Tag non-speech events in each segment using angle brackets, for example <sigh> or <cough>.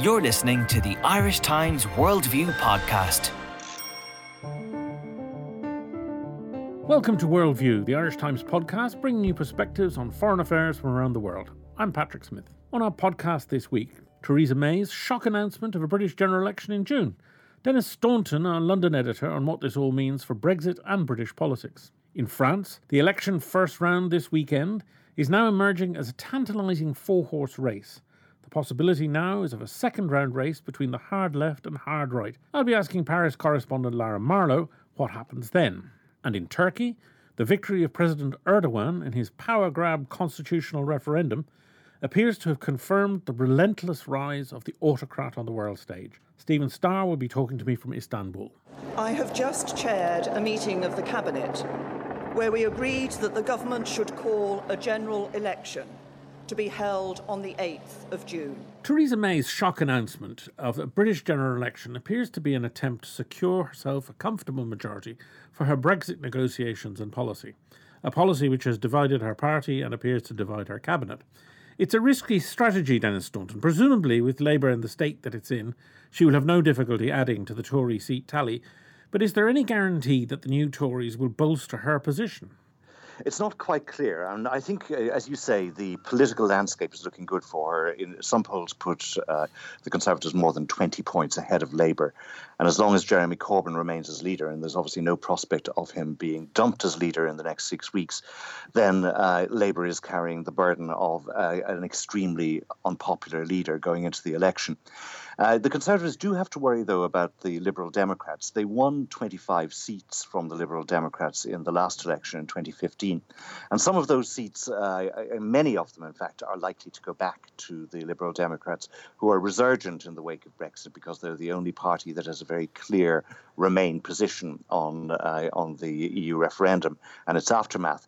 You're listening to the Irish Times Worldview podcast. Welcome to Worldview, the Irish Times podcast, bringing you perspectives on foreign affairs from around the world. I'm Patrick Smith. On our podcast this week, Theresa May's shock announcement of a British general election in June. Denis Staunton, our London editor, on what this all means for Brexit and British politics. In France, the election first round this weekend is now emerging as a tantalising four horse race. Possibility now is of a second round race between the hard left and hard right. I'll be asking Paris correspondent Lara Marlowe what happens then. And in Turkey, the victory of President Erdogan in his power grab constitutional referendum appears to have confirmed the relentless rise of the autocrat on the world stage. Stephen Starr will be talking to me from Istanbul. I have just chaired a meeting of the Cabinet where we agreed that the government should call a general election to be held on the 8th of June. Theresa May's shock announcement of a British general election appears to be an attempt to secure herself a comfortable majority for her Brexit negotiations and policy, a policy which has divided her party and appears to divide her cabinet. It's a risky strategy, Denis Staunton. Presumably, with Labour in the state that it's in, she will have no difficulty adding to the Tory seat tally. But is there any guarantee that the new Tories will bolster her position? It's not quite clear. And I think, uh, as you say, the political landscape is looking good for her. In, some polls put uh, the Conservatives more than 20 points ahead of Labour. And as long as Jeremy Corbyn remains as leader, and there's obviously no prospect of him being dumped as leader in the next six weeks, then uh, Labour is carrying the burden of uh, an extremely unpopular leader going into the election. Uh, the Conservatives do have to worry, though, about the Liberal Democrats. They won 25 seats from the Liberal Democrats in the last election in 2015. And some of those seats, uh, uh, many of them, in fact, are likely to go back to the Liberal Democrats, who are resurgent in the wake of Brexit because they're the only party that has a very clear Remain position on, uh, on the EU referendum and its aftermath.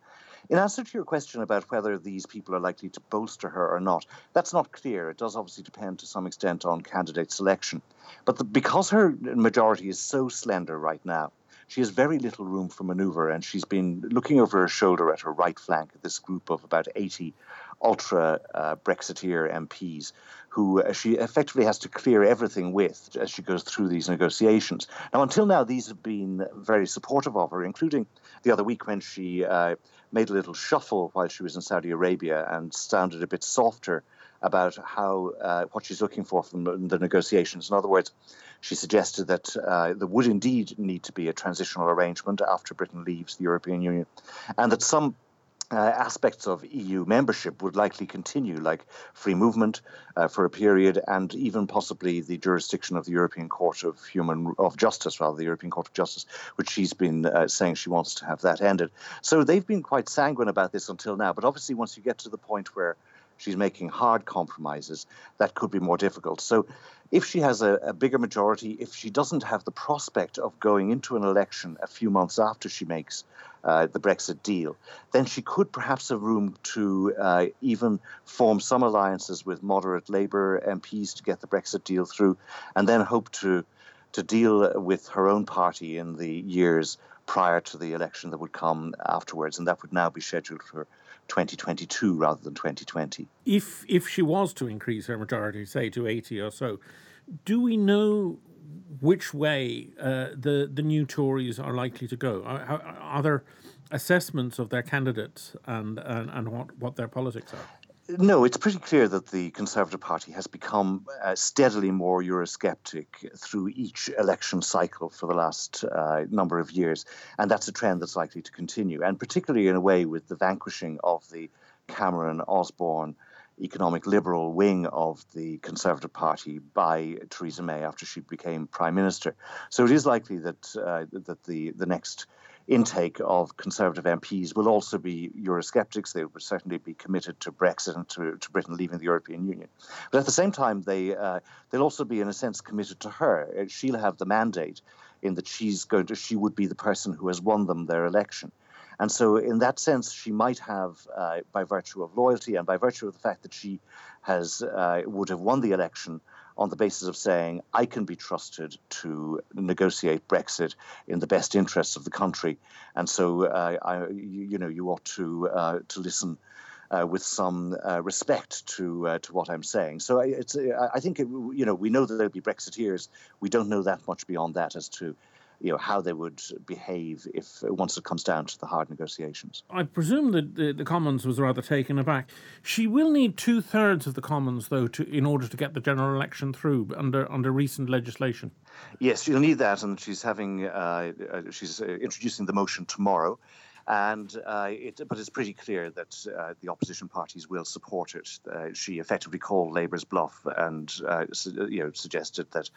In answer to your question about whether these people are likely to bolster her or not, that's not clear. It does obviously depend to some extent on candidate selection. But the, because her majority is so slender right now, she has very little room for maneuver, and she's been looking over her shoulder at her right flank this group of about 80 ultra uh, Brexiteer MPs who uh, she effectively has to clear everything with as she goes through these negotiations. Now, until now, these have been very supportive of her, including the other week when she uh, made a little shuffle while she was in Saudi Arabia and sounded a bit softer about how uh, what she's looking for from the negotiations. In other words, she suggested that uh, there would indeed need to be a transitional arrangement after Britain leaves the European Union, and that some uh, aspects of EU membership would likely continue, like free movement uh, for a period, and even possibly the jurisdiction of the European Court of Human of Justice, rather the European Court of Justice, which she's been uh, saying she wants to have that ended. So they've been quite sanguine about this until now. But obviously, once you get to the point where she's making hard compromises, that could be more difficult. So if she has a, a, bigger majority, if she doesn't have the prospect of going into an election a few months after she makes uh, the Brexit deal, then she could perhaps have room to uh, even form some alliances with moderate Labour MPs to get the Brexit deal through, and then hope to to deal with her own party in the years prior to the election that would come afterwards, and that would now be scheduled for 2022 rather than 2020. If if she was to increase her majority, say to 80 or so, do we know which way uh, the the new Tories are likely to go? Are, are, there assessments of their candidates and, and, and what, what their politics are? No, it's pretty clear that the Conservative Party has become uh, steadily more Eurosceptic through each election cycle for the last uh, number of years. And that's a trend that's likely to continue, and particularly in a way with the vanquishing of the Cameron Osborne economic liberal wing of the Conservative Party by Theresa May after she became Prime Minister. So it is likely that, uh, that the, the next intake of Conservative MPs will also be Eurosceptics. They will certainly be committed to Brexit and to, to Britain leaving the European Union. But at the same time, they uh, they'll also be, in a sense, committed to her. She'll have the mandate in that she's going to she would be the person who has won them their election. And so, in that sense, she might have, uh, by virtue of loyalty and by virtue of the fact that she has uh, would have won the election on the basis of saying, I can be trusted to negotiate Brexit in the best interests of the country. And so, uh, I, you, know, you ought to, uh, to listen. uh, with some uh, respect to to what I'm saying. So I, it's I think it, you know we know that there'll be Brexiteers. We don't know that much beyond that as to you know how they would behave if once it comes down to the hard negotiations. I presume that the, the Commons was rather taken aback. She will need two thirds of the Commons though to in order to get the general election through under under recent legislation. Yes, she'll need that, and she's having uh, uh she's uh, introducing the motion tomorrow and uh, it, but it's pretty clear that uh, the opposition parties will support it. Uh, she effectively called Labour's bluff and uh, su- you know suggested that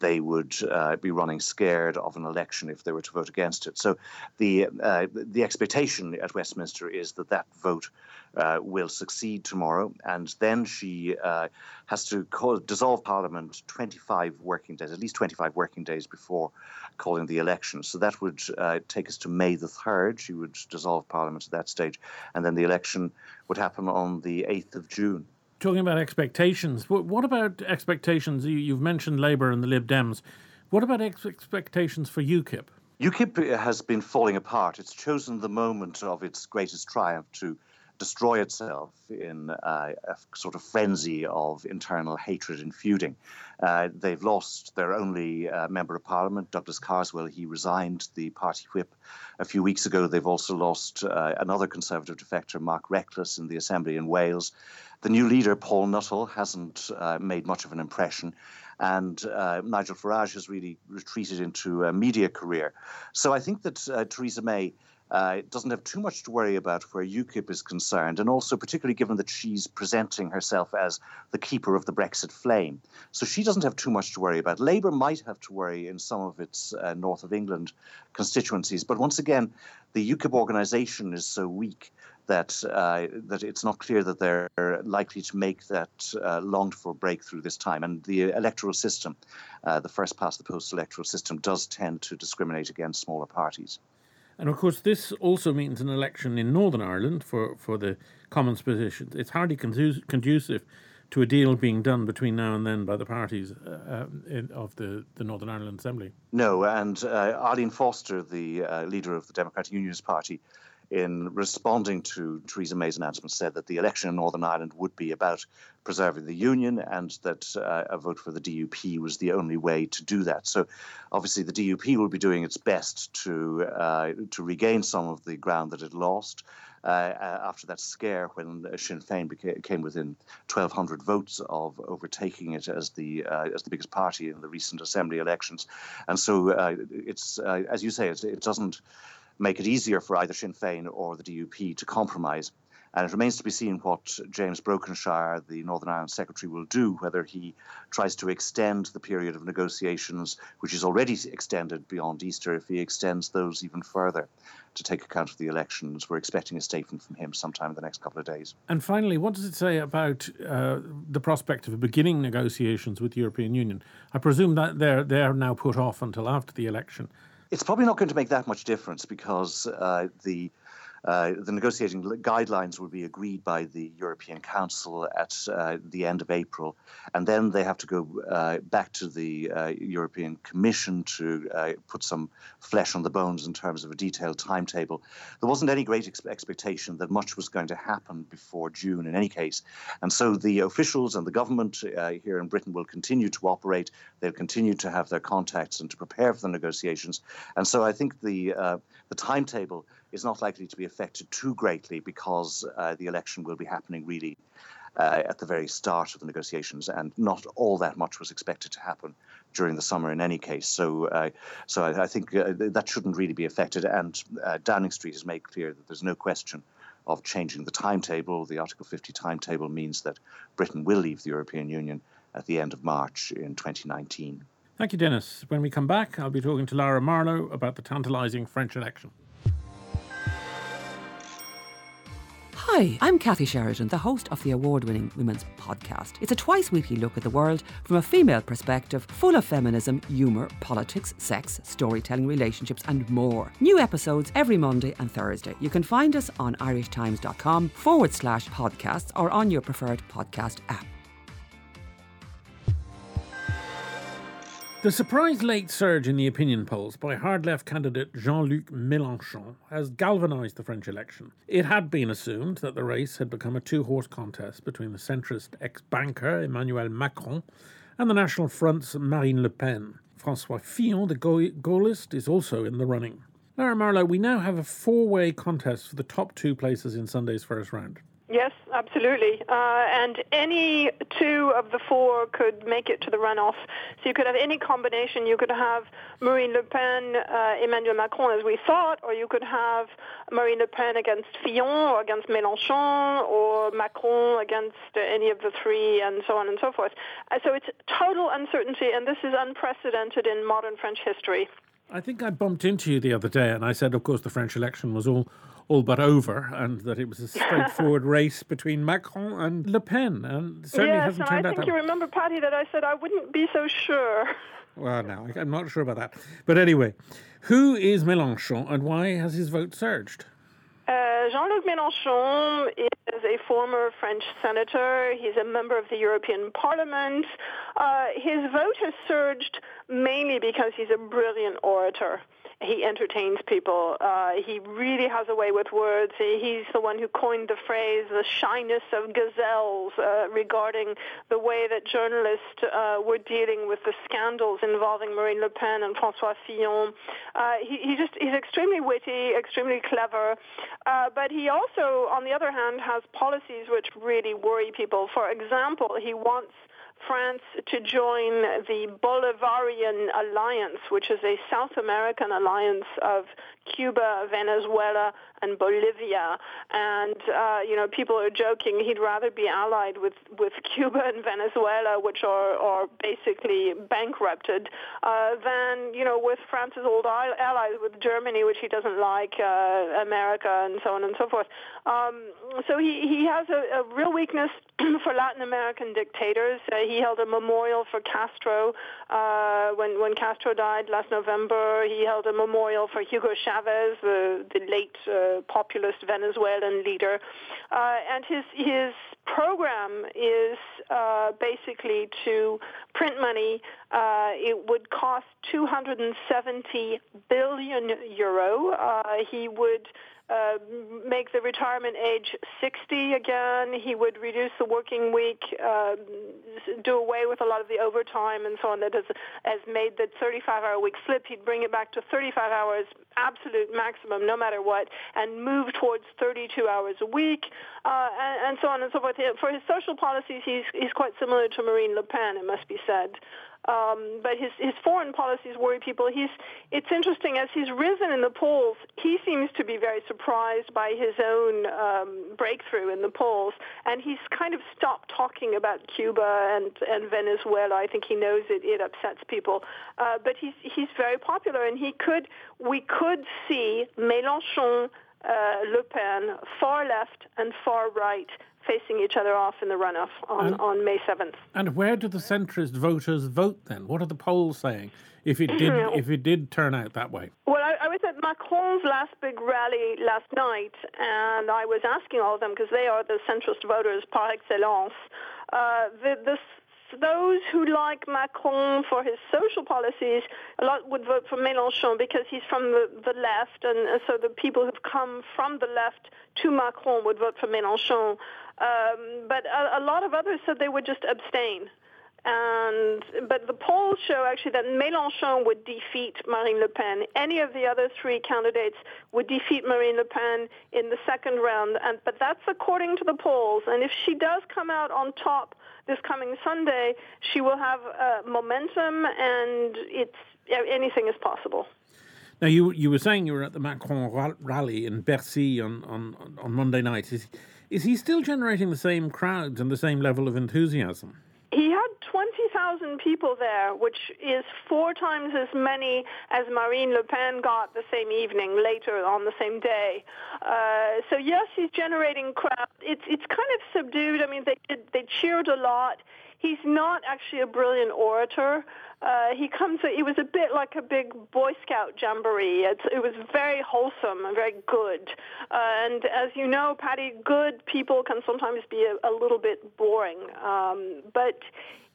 they would uh, be running scared of an election if they were to vote against it. So the uh, the expectation at Westminster is that that vote uh, will succeed tomorrow, and then she uh, has to call, dissolve Parliament 25 working days, at least 25 working days before calling the election. So that would uh, take us to May the 3rd. She would dissolve Parliament at that stage, and then the election would happen on the 8th of June. Talking about expectations, what about expectations? You've mentioned Labour and the Lib Dems. What about expectations for UKIP? UKIP has been falling apart. It's chosen the moment of its greatest triumph to destroy itself in a sort of frenzy of internal hatred and feuding. Uh, they've lost their only uh, member of parliament, Douglas Carswell. He resigned the party whip a few weeks ago. They've also lost uh, another Conservative defector, Mark Reckless, in the Assembly in Wales. The new leader, Paul Nuttall, hasn't uh, made much of an impression and uh, Nigel Farage has really retreated into a media career. So I think that uh, Theresa May uh, doesn't have too much to worry about where UKIP is concerned, and also particularly given that she's presenting herself as the keeper of the Brexit flame. So she doesn't have too much to worry about. Labour might have to worry in some of its uh, north of England constituencies, but once again, the UKIP organisation is so weak that uh, that it's not clear that they're likely to make that uh, longed for breakthrough this time. And the electoral system, uh, the first past the post electoral system, does tend to discriminate against smaller parties. And of course, this also means an election in Northern Ireland for, for the Commons position. It's hardly conducive to a deal being done between now and then by the parties uh, in, of the, the Northern Ireland Assembly. No, and uh, Arlene Foster, the uh, leader of the Democratic Unionist Party, in responding to Theresa May's announcement, said that the election in Northern Ireland would be about preserving the union and that uh, a vote for the DUP was the only way to do that. So, obviously, the DUP will be doing its best to uh, to regain some of the ground that it lost. Uh, after that scare when Sinn Féin became, came within 1,200 votes of overtaking it as the uh, as the biggest party in the recent assembly elections, and so uh, it's uh, as you say, it, it doesn't make it easier for either Sinn Féin or the DUP to compromise. And it remains to be seen what James Brokenshire, the Northern Ireland Secretary, will do, whether he tries to extend the period of negotiations, which is already extended beyond Easter, if he extends those even further to take account of the elections. We're expecting a statement from him sometime in the next couple of days. And finally, what does it say about uh, the prospect of beginning negotiations with the European Union? I presume that they're, they're now put off until after the election. It's probably not going to make that much difference because uh, the uh, the negotiating guidelines will be agreed by the European Council at uh, the end of April, and then they have to go uh, back to the uh, European Commission to uh, put some flesh on the bones in terms of a detailed timetable. There wasn't any great ex- expectation that much was going to happen before June in any case, and so the officials and the government here in Britain will continue to operate. They'll continue to have their contacts and to prepare for the negotiations, and so I think the the timetable is not likely to be affected too greatly because uh, the election will be happening really uh, at the very start of the negotiations, and not all that much was expected to happen during the summer in any case. So, uh, so I, I think uh, that shouldn't really be affected. And uh, Downing Street has made clear that there's no question of changing the timetable. The Article 50 timetable means that Britain will leave the European Union at the end of March in 2019. Thank you, Denis. When we come back, I'll be talking to Lara Marlowe about the tantalising French election. Hi, I'm Kathy Sheridan, the host of the award winning Women's Podcast. It's a twice weekly look at the world from a female perspective, full of feminism, humour, politics, sex, storytelling, relationships, and more. New episodes every Monday and Thursday. You can find us on irishtimes.com forward slash podcasts or on your preferred podcast app. The surprise late surge in the opinion polls by hard left candidate Jean Luc Mélenchon has galvanised the French election. It had been assumed that the race had become a two horse contest between the centrist ex banker Emmanuel Macron and the National Front's Marine Le Pen. Francois Fillon, the Gaullist, is also in the running. Lara Marlowe, we now have a four way contest for the top two places in Sunday's first round. Yes, absolutely. Uh, and any two of the four could make it to the runoff. So you could have any combination. You could have Marine Le Pen, uh, Emmanuel Macron, as we thought, or you could have Marine Le Pen against Fillon or against Mélenchon, or Macron against any of the three, and so on and so forth. Uh, so it's total uncertainty, and this is unprecedented in modern French history. I think I bumped into you the other day, and I said, of course, the French election was all all but over, and that it was a straightforward <laughs> race between Macron and Le Pen, and certainly yes, hasn't turned I out think that. you remember, Patty, that I said I wouldn't be so sure. <laughs> Well, no, I'm not sure about that. But anyway, who is Mélenchon, and why has his vote surged? Uh, Jean-Luc Mélenchon is a former French senator. He's a member of the European Parliament. Uh, his vote has surged mainly because he's a brilliant orator he entertains people. Uh, he really has a way with words. He's the one who coined the phrase "the shyness of gazelles" uh, regarding the way that journalists uh, were dealing with the scandals involving Marine Le Pen and François Fillon. Uh, he, he, just he's extremely witty, extremely clever, uh, but he also, on the other hand, has policies which really worry people. For example, he wants France to join the Bolivarian Alliance, which is a South American alliance of Cuba, Venezuela, and Bolivia. And, uh, you know, people are joking he'd rather be allied with, with <laughs> Cuba and Venezuela, which are, are basically bankrupted, uh, than, you know, with France's old allies, with Germany, which he doesn't like, uh, America, and so on and so forth. Um, so he, he has a, a real weakness <clears throat> for Latin American dictators. Uh, he held a memorial for Castro uh, when, when Castro died last November. He held a memorial for Hugo Chavez, the, the late uh, populist Venezuelan leader. Uh, and his, his program is uh, basically to print money. Uh, it would cost 270 billion euro. Uh, he would uh, make the retirement age 60 again. He would reduce the working week, uh, do away with a lot of the overtime and so on that has, has made the 35-hour week slip. He'd bring it back to 35 hours, absolute maximum, no matter what, and move towards 32 hours a week, uh, and, and so on and so forth. For his social policies, he's, he's quite similar to Marine Le Pen, it must be said. Um, but his, his foreign policies worry people. He's, it's interesting, as he's risen in the polls, he seems to be very surprised by his own um, breakthrough in the polls, and he's kind of stopped talking about Cuba and, and Venezuela. I think he knows it, it upsets people. Uh, but he's, he's very popular, and he could, we could see Mélenchon, uh, Le Pen, far left and far right, facing each other off in the runoff on, and, on May 7th. And where do the centrist voters vote then? What are the polls saying if it did <laughs> if it did turn out that way? Well, I, I was at Macron's last big rally last night, and I was asking all of them because they are the centrist voters par excellence. Uh, the, the those who like Macron for his social policies, a lot would vote for Mélenchon because he's from the, the left, and so the people who've come from the left to Macron would vote for Mélenchon. Um, but a, a lot of others said they would just abstain. And but the polls show actually that Mélenchon would defeat Marine Le Pen. Any of the other three candidates would defeat Marine Le Pen in the second round. And but that's according to the polls. And if she does come out on top this coming Sunday, she will have uh, momentum, and it's anything is possible. Now, you you were saying you were at the Macron rally in Bercy on, on, on Monday night. Is, is he still generating the same crowds and the same level of enthusiasm? 20,000 people there, which is four times as many as Marine Le Pen got the same evening, later on the same day. Uh, so yes, he's generating crowds. It's it's kind of subdued. I mean, they they cheered a lot. he's not actually a brilliant orator. Uh, he comes. It was a bit like a big Boy Scout jamboree. It's, it was very wholesome and very good. Uh, and as you know, Patty, good people can sometimes be a, a little bit boring. Um, but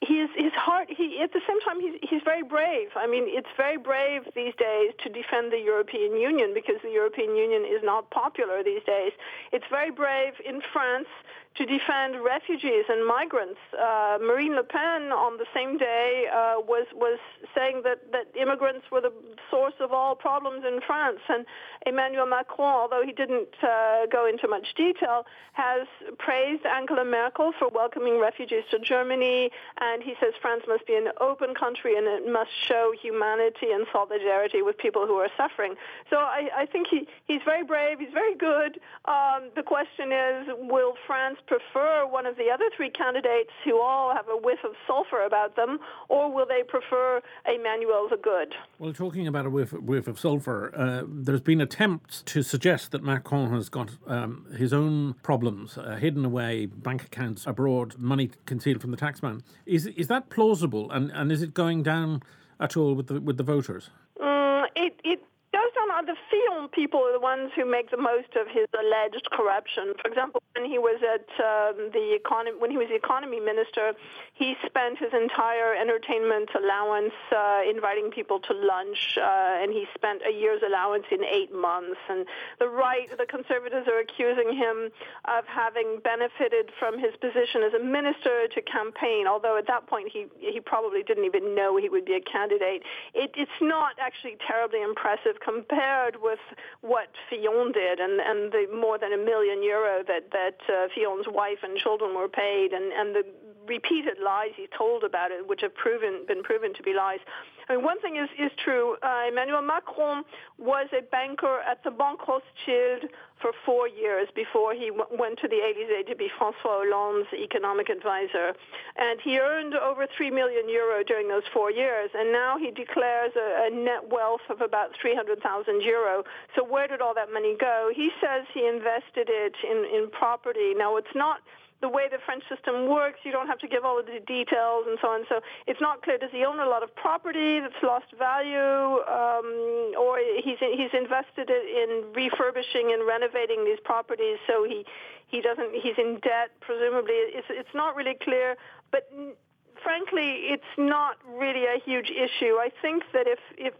his his heart he at the same time he's he's very brave. I mean it's very brave these days to defend the european union because the european union is not popular these days. It's very brave in france to defend refugees and migrants. Uh, Marine Le Pen, on the same day, uh, was was saying that, that immigrants were the source of all problems in France. And Emmanuel Macron, although he didn't uh, go into much detail, has praised Angela Merkel for welcoming refugees to Germany. And he says France must be an open country and it must show humanity and solidarity with people who are suffering. So I, I think he, he's very brave. He's very good. Um, the question is, will France prefer one of the other three candidates who all have a whiff of sulfur about them, or will they prefer Emmanuel the Good? Well, talking about a whiff, whiff of sulfur, uh, there's been attempts to suggest that Macron has got um, his own problems uh, hidden away, bank accounts abroad, money concealed from the taxman. Is is that plausible, and, and is it going down at all with the with the voters? Mm, it it goes down. The Fillon people are the ones who make the most of his alleged corruption. For example, when he was at um, the economy, when he was the economy minister, he spent his entire entertainment allowance uh, inviting people to lunch, uh, and he spent a year's allowance in eight months. And the right, the conservatives are accusing him of having benefited from his position as a minister to campaign. Although at that point he he probably didn't even know he would be a candidate. It, it's not actually terribly impressive compared with what Fillon did and, and the more than a million euro that, that uh, Fillon's wife and children were paid and, and the repeated lies he told about it, which have proven been proven to be lies. I mean, one thing is is true. Uh, Emmanuel Macron was a banker at the Banque Rothschild for four years before he w- went to the Élysée to be François Hollande's economic advisor, and he earned over three million euro during those four years. And now he declares a, a net wealth of about three hundred thousand euro. So where did all that money go? He says he invested it in in property. Now it's not the way the French system works, you don't have to give all of the details and so on. So it's not clear. Does he own a lot of property that's lost value, um, or he's he's invested in refurbishing and renovating these properties? So he he doesn't. He's in debt. Presumably, it's it's not really clear. But frankly, it's not really a huge issue. I think that if if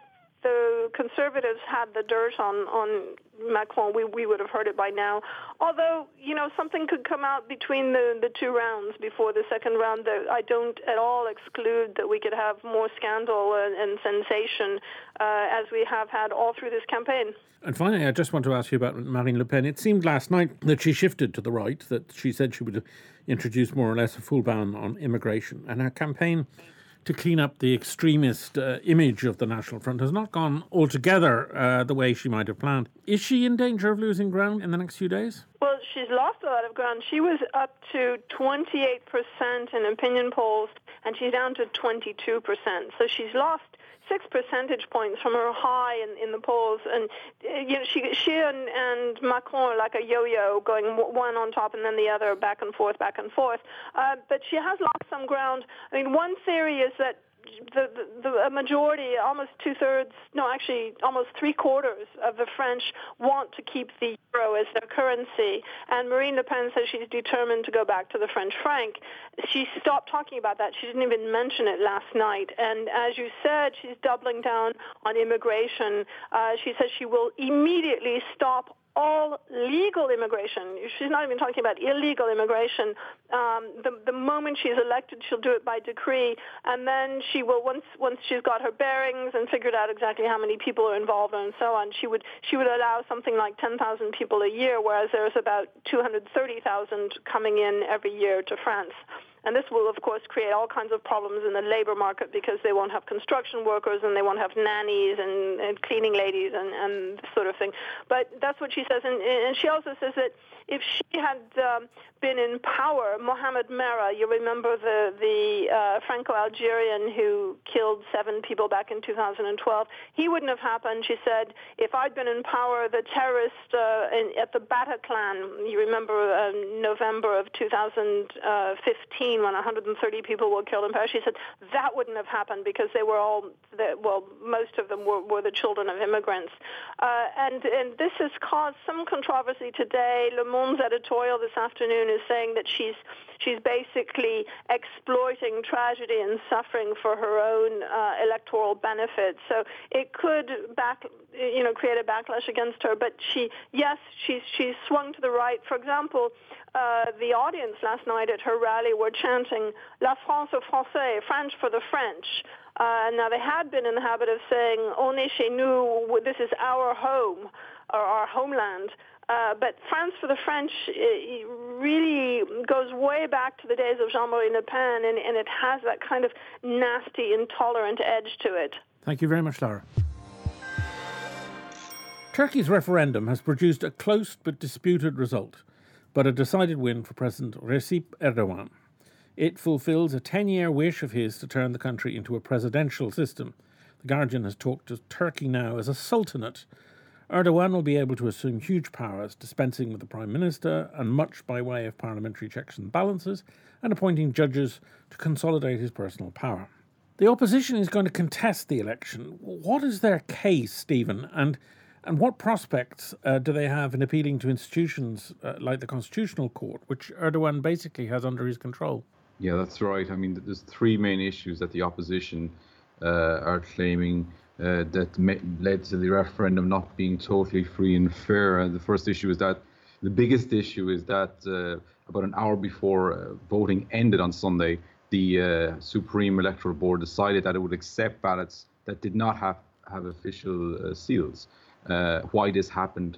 the conservatives had the dirt on on Macron, we we would have heard it by now. Although you know something could come out between the the two rounds before the second round. That I don't at all exclude that we could have more scandal and, and sensation uh, as we have had all through this campaign. And finally, I just want to ask you about Marine Le Pen. It seemed last night that she shifted to the right, that she said she would introduce more or less a full ban on immigration, and her campaign to clean up the extremist uh, image of the National Front has not gone altogether uh, the way she might have planned. Is she in danger of losing ground in the next few days? Well, she's lost a lot of ground. She was up to 28% in opinion polls, and she's down to 22%. So she's lost six percentage points from her high in, in the polls. And uh, you know, she she and, and Macron are like a yo-yo, going one on top and then the other, back and forth, back and forth. Uh, but she has lost some ground. I mean, one theory is that the, the, the majority, almost two thirds, no, actually almost three quarters of the French want to keep the euro as their currency. And Marine Le Pen says she's determined to go back to the French franc. She stopped talking about that. She didn't even mention it last night. And as you said, she's doubling down on immigration. Uh, she says she will immediately stop all legal immigration. She's not even talking about illegal immigration. Um, the, the moment she's elected, she'll do it by decree, and then she will once once she's got her bearings and figured out exactly how many people are involved and so on. She would she would allow something like 10,000 people a year, whereas there's about 230,000 coming in every year to France. And this will, of course, create all kinds of problems in the labor market because they won't have construction workers and they won't have nannies and, and cleaning ladies and, and sort of thing. But that's what she says. And, and she also says that if she had um, been in power, Mohamed Merah, you remember the, the uh, Franco-Algerian who killed seven people back in 2012, he wouldn't have happened. She said, if I'd been in power, the terrorists uh, in, at the Bataclan, you remember uh, November of 2015, 2015 when 130 people were killed in Paris. She said that wouldn't have happened because they were all, the, well, most of them were, were the children of immigrants. Uh, and, and this has caused some controversy today. Le Monde's editorial this afternoon is saying that she's she's basically exploiting tragedy and suffering for her own uh, electoral benefit. So it could back, you know, create a backlash against her. But she, yes, she's she's swung to the right. For example, uh, the audience last night at her rally were chanting "La France aux Français," French for the French. Uh, now they had been in the habit of saying "On est chez nous," this is our home or our homeland. Uh, but France for the French really goes way back to the days of Jean-Marie Le Pen, and, and it has that kind of nasty, intolerant edge to it. Thank you very much, Lara. Turkey's referendum has produced a close but disputed result, but a decided win for President Recep Erdogan. It fulfills a 10 year wish of his to turn the country into a presidential system. The Guardian has talked of Turkey now as a sultanate, Erdogan will be able to assume huge powers, dispensing with the Prime Minister and much by way of parliamentary checks and balances, and appointing judges to consolidate his personal power. The opposition is going to contest the election. What is their case, Stephen, and and what prospects uh, do they have in appealing to institutions uh, like the Constitutional Court, which Erdogan basically has under his control? Yeah, that's right. I mean, there's three main issues that the opposition uh, are claiming uh, that led to the referendum not being totally free and fair. Uh, the first issue is that the biggest issue is that uh, about an hour before uh, voting ended on Sunday, the uh, Supreme Electoral Board decided that it would accept ballots that did not have have official uh, seals. why this happened,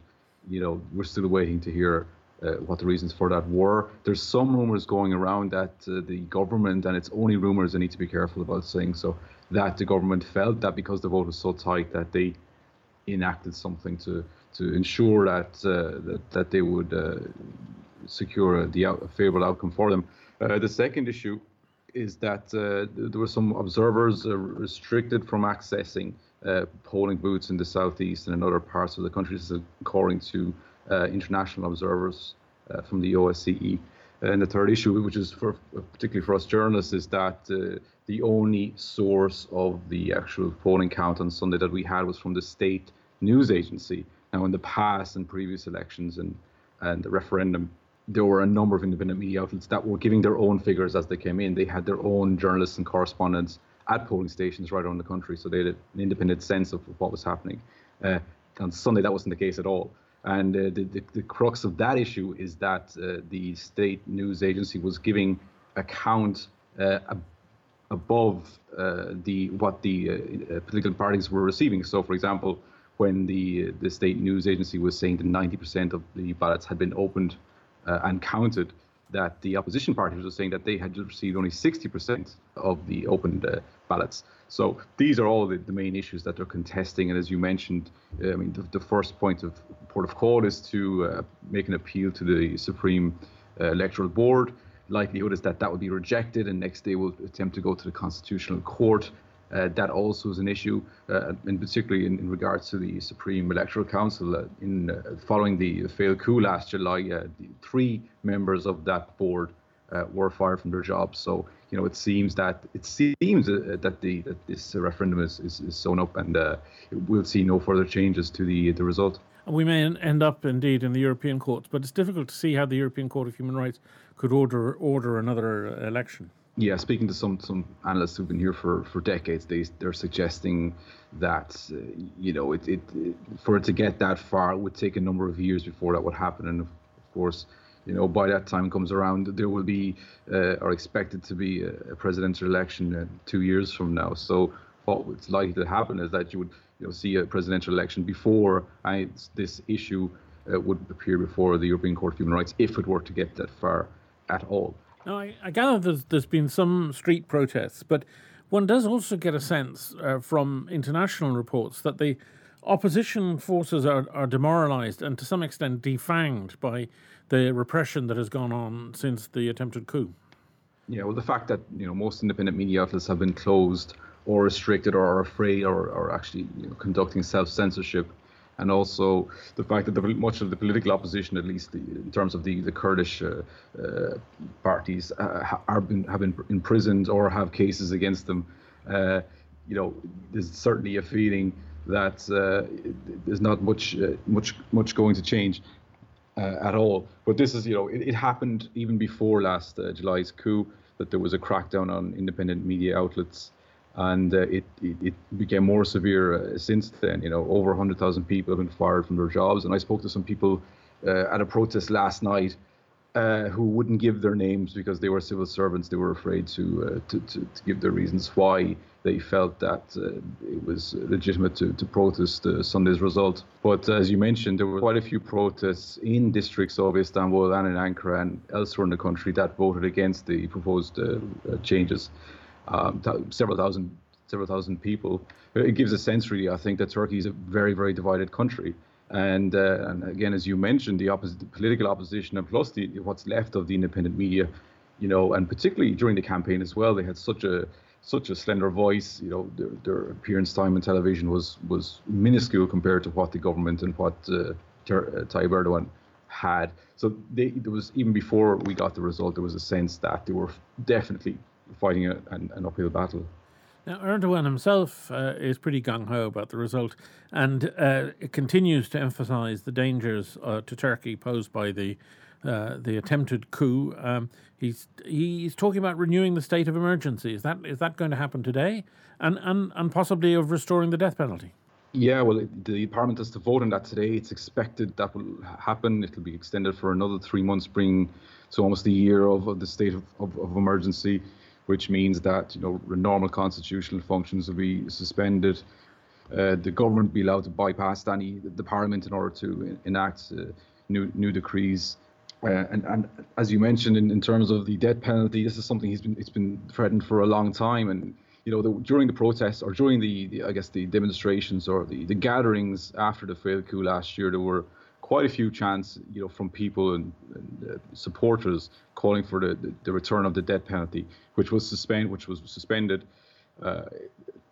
you know, we're still waiting to hear uh, what the reasons for that were. There's some rumors going around that uh, the government, and it's only rumors I need to be careful about saying so, that the government felt that because the vote was so tight that they enacted something to to ensure that uh, that, that they would uh, secure the out, a favorable outcome for them. Uh, the second issue is that uh, there were some observers restricted from accessing polling booths in the southeast and in other parts of the country. According to international observers uh, from the OSCE. And the third issue, which is for particularly for us journalists, is that uh, the only source of the actual polling count on Sunday that we had was from the state news agency. Now, in the past and previous elections and and the referendum, there were a number of independent media outlets that were giving their own figures as they came in. They had their own journalists and correspondents at polling stations right around the country, so they had an independent sense of what was happening. Uh, on Sunday, that wasn't the case at all. And uh, the, the, the, crux of that issue is that uh, the state news agency was giving account uh, above uh, the what the uh, uh, political parties were receiving. So, for example, when the the state news agency was saying that 90% of the ballots had been opened and counted, that the opposition parties were saying that they had received only 60% of the opened ballots. So these are all the, the, main issues that they're contesting. And as you mentioned, uh, I mean, the, the first point of port of call is to uh, make an appeal to the Supreme uh, Electoral Board. Likelihood is that that will be rejected, and next day will attempt to go to the Constitutional Court. Uh, that also is an issue, uh, and particularly in, in, regards to the Supreme Electoral Council. Uh, in following the failed coup last July, three members of that board were fired from their jobs. So you know, it seems that it seems uh, that the that this referendum is, is, is sewn up, and uh, we'll see no further changes to the the result. We may end up indeed in the European courts, but it's difficult to see how the European Court of Human Rights could order order another uh, election. Yeah, speaking to some some analysts who've been here for, for decades, they they're suggesting that uh, you know it, it, it for it to get that far would take a number of years before that would happen, and of course you know, by that time comes around, there will be uh, or expected to be a, a presidential election uh, two years from now. So what's likely to happen is that you would you know, see a presidential election before I, this issue uh, would appear before the European Court of Human Rights, if it were to get that far at all. Now, I, I gather there's, there's been some street protests, but one does also get a sense uh, from international reports that the opposition forces are, are demoralized and to some extent defanged by the repression that has gone on since the attempted coup. Yeah, well, the fact that you know most independent media outlets have been closed or restricted or are afraid or, or actually you know, conducting self censorship and also the fact that the, much of the political opposition, at least the, in terms of the the Kurdish uh, uh, parties, uh, are been, have been imprisoned or have cases against them. Uh, you know, there's certainly a feeling that uh, there's not much uh, much much going to change. at all, but this is, you know, it, it happened even before last July's coup that there was a crackdown on independent media outlets and uh, it, it, it became more severe uh, since then. You know, over 100,000 people have been fired from their jobs, and I spoke to some people uh, at a protest last night uh, who wouldn't give their names because they were civil servants. They were afraid to uh, to, to, to, give their reasons why they felt that uh, it was legitimate to, to protest Sunday's result. But as you mentioned, there were quite a few protests in districts of Istanbul and in Ankara and elsewhere in the country that voted against the proposed changes um, th- several thousand several thousand people. It gives a sense, really, I think, that Turkey is a very, very divided country. And, uh, and again, as you mentioned, the, the political opposition and plus the, what's left of the independent media, you know, and particularly during the campaign as well, they had such a such a slender voice. You know, their, their appearance time on television was was minuscule compared to what the government and what uh, Ter- uh, Tayyip Erdogan had. So they, there was even before we got the result, there was a sense that they were definitely fighting a, an, an uphill battle. Now, Erdogan himself uh, is pretty gung ho about the result, and uh, it continues to emphasise the dangers uh, to Turkey posed by the uh, the attempted coup. Um, he's he's talking about renewing the state of emergency. Is that is that going to happen today, and and and possibly of restoring the death penalty? Yeah, well, the parliament has to vote on that today. It's expected that will happen. It'll be extended for another three months, bringing to almost a year of, of the state of, of, of emergency which means that you know normal constitutional functions will be suspended. Uh, the government will be allowed to bypass any the parliament in order to enact uh, new new decrees. Uh, and, and as you mentioned, in, in terms of the death penalty, this is something he's been it's been threatened for a long time. And you know, the, during the protests or during the, the, I guess the demonstrations or the, the gatherings after the failed coup last year, there were quite a few chants, you know, from people and, and uh, supporters calling for the, the, the, return of the death penalty, which was suspend, which was suspended uh,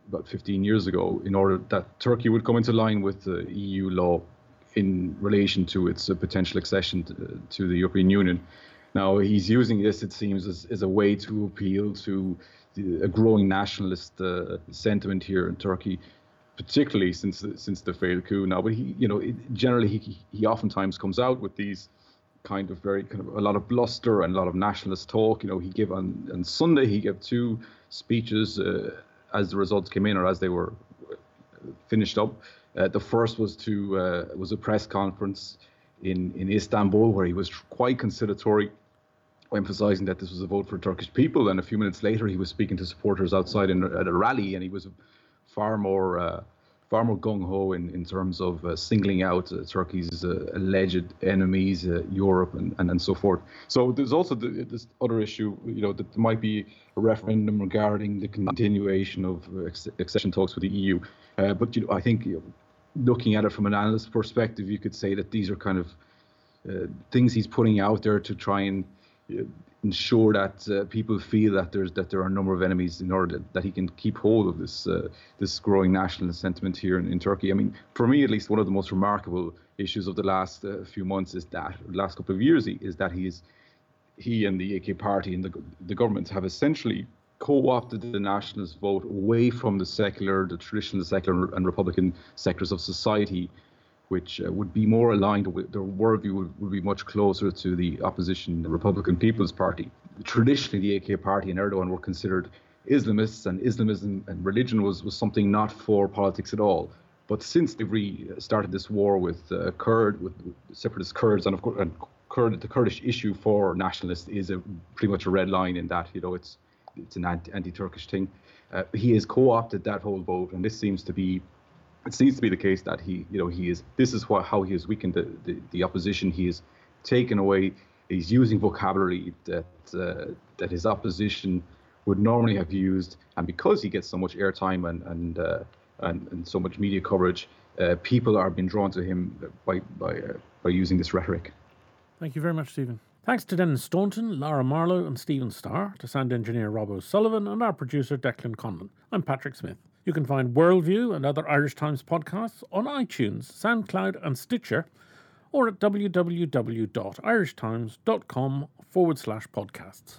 about 15 years ago, in order that Turkey would come into line with the EU law in relation to its uh, potential accession to, to, the European Union. Now he's using this, it seems, as, as a way to appeal to the, a growing nationalist uh, sentiment here in Turkey particularly since since the failed coup now. But he, you know, it, generally he he oftentimes comes out with these kind of very kind of a lot of bluster and a lot of nationalist talk. You know, he gave on on Sunday he gave two speeches uh, as the results came in or as they were finished up. Uh, the first was to uh, was a press conference in in Istanbul where he was quite conciliatory emphasizing that this was a vote for Turkish people. And a few minutes later, he was speaking to supporters outside in, at a rally, and he was far more uh, far more gung ho in, in terms of uh, singling out uh, Turkey's uh, alleged enemies, uh, Europe, and, and, and so forth. So there's also the, this other issue, you know, that there might be a referendum regarding the continuation of accession talks with the EU. Uh, but you know, I think you know, looking at it from an analyst perspective, you could say that these are kind of things he's putting out there to try and ensure that uh, people feel that there's that there are a number of enemies in order that, that he can keep hold of this uh, this growing nationalist sentiment here in, in, Turkey. I mean, for me at least, one of the most remarkable issues of the last uh, few months is that last couple of years is that he is he and the AK party and the the government have essentially co-opted the nationalist vote away from the secular, the traditional secular and republican sectors of society which uh, would be more aligned with their worldview would, would, be much closer to the opposition the Republican People's Party. Traditionally, the AK party and Erdogan were considered Islamists, and Islamism and religion was, was something not for politics at all. But since they've restarted this war with uh, Kurd, with separatist Kurds, and of course, and Kurd, the Kurdish issue for nationalists is a, pretty much a red line in that you know it's it's an anti-Turkish thing. Uh, he has co-opted that whole vote, and this seems to be it seems to be the case that he, you know, he is. This is what how he has weakened the, the, the opposition. He has taken away. He's using vocabulary that uh, that his opposition would normally have used, and because he gets so much airtime and and uh, and, and, so much media coverage, uh, people are being drawn to him by by uh, by using this rhetoric. Thank you very much, Stephen. Thanks to Denis Staunton, Laura Marlowe, and Stephen Starr, to sound engineer Rob O'Sullivan, and our producer Declan Conlon. I'm Patrick Smith. You can find Worldview and other Irish Times podcasts on iTunes, SoundCloud, and Stitcher, or at www.irishtimes.com forward slash podcasts.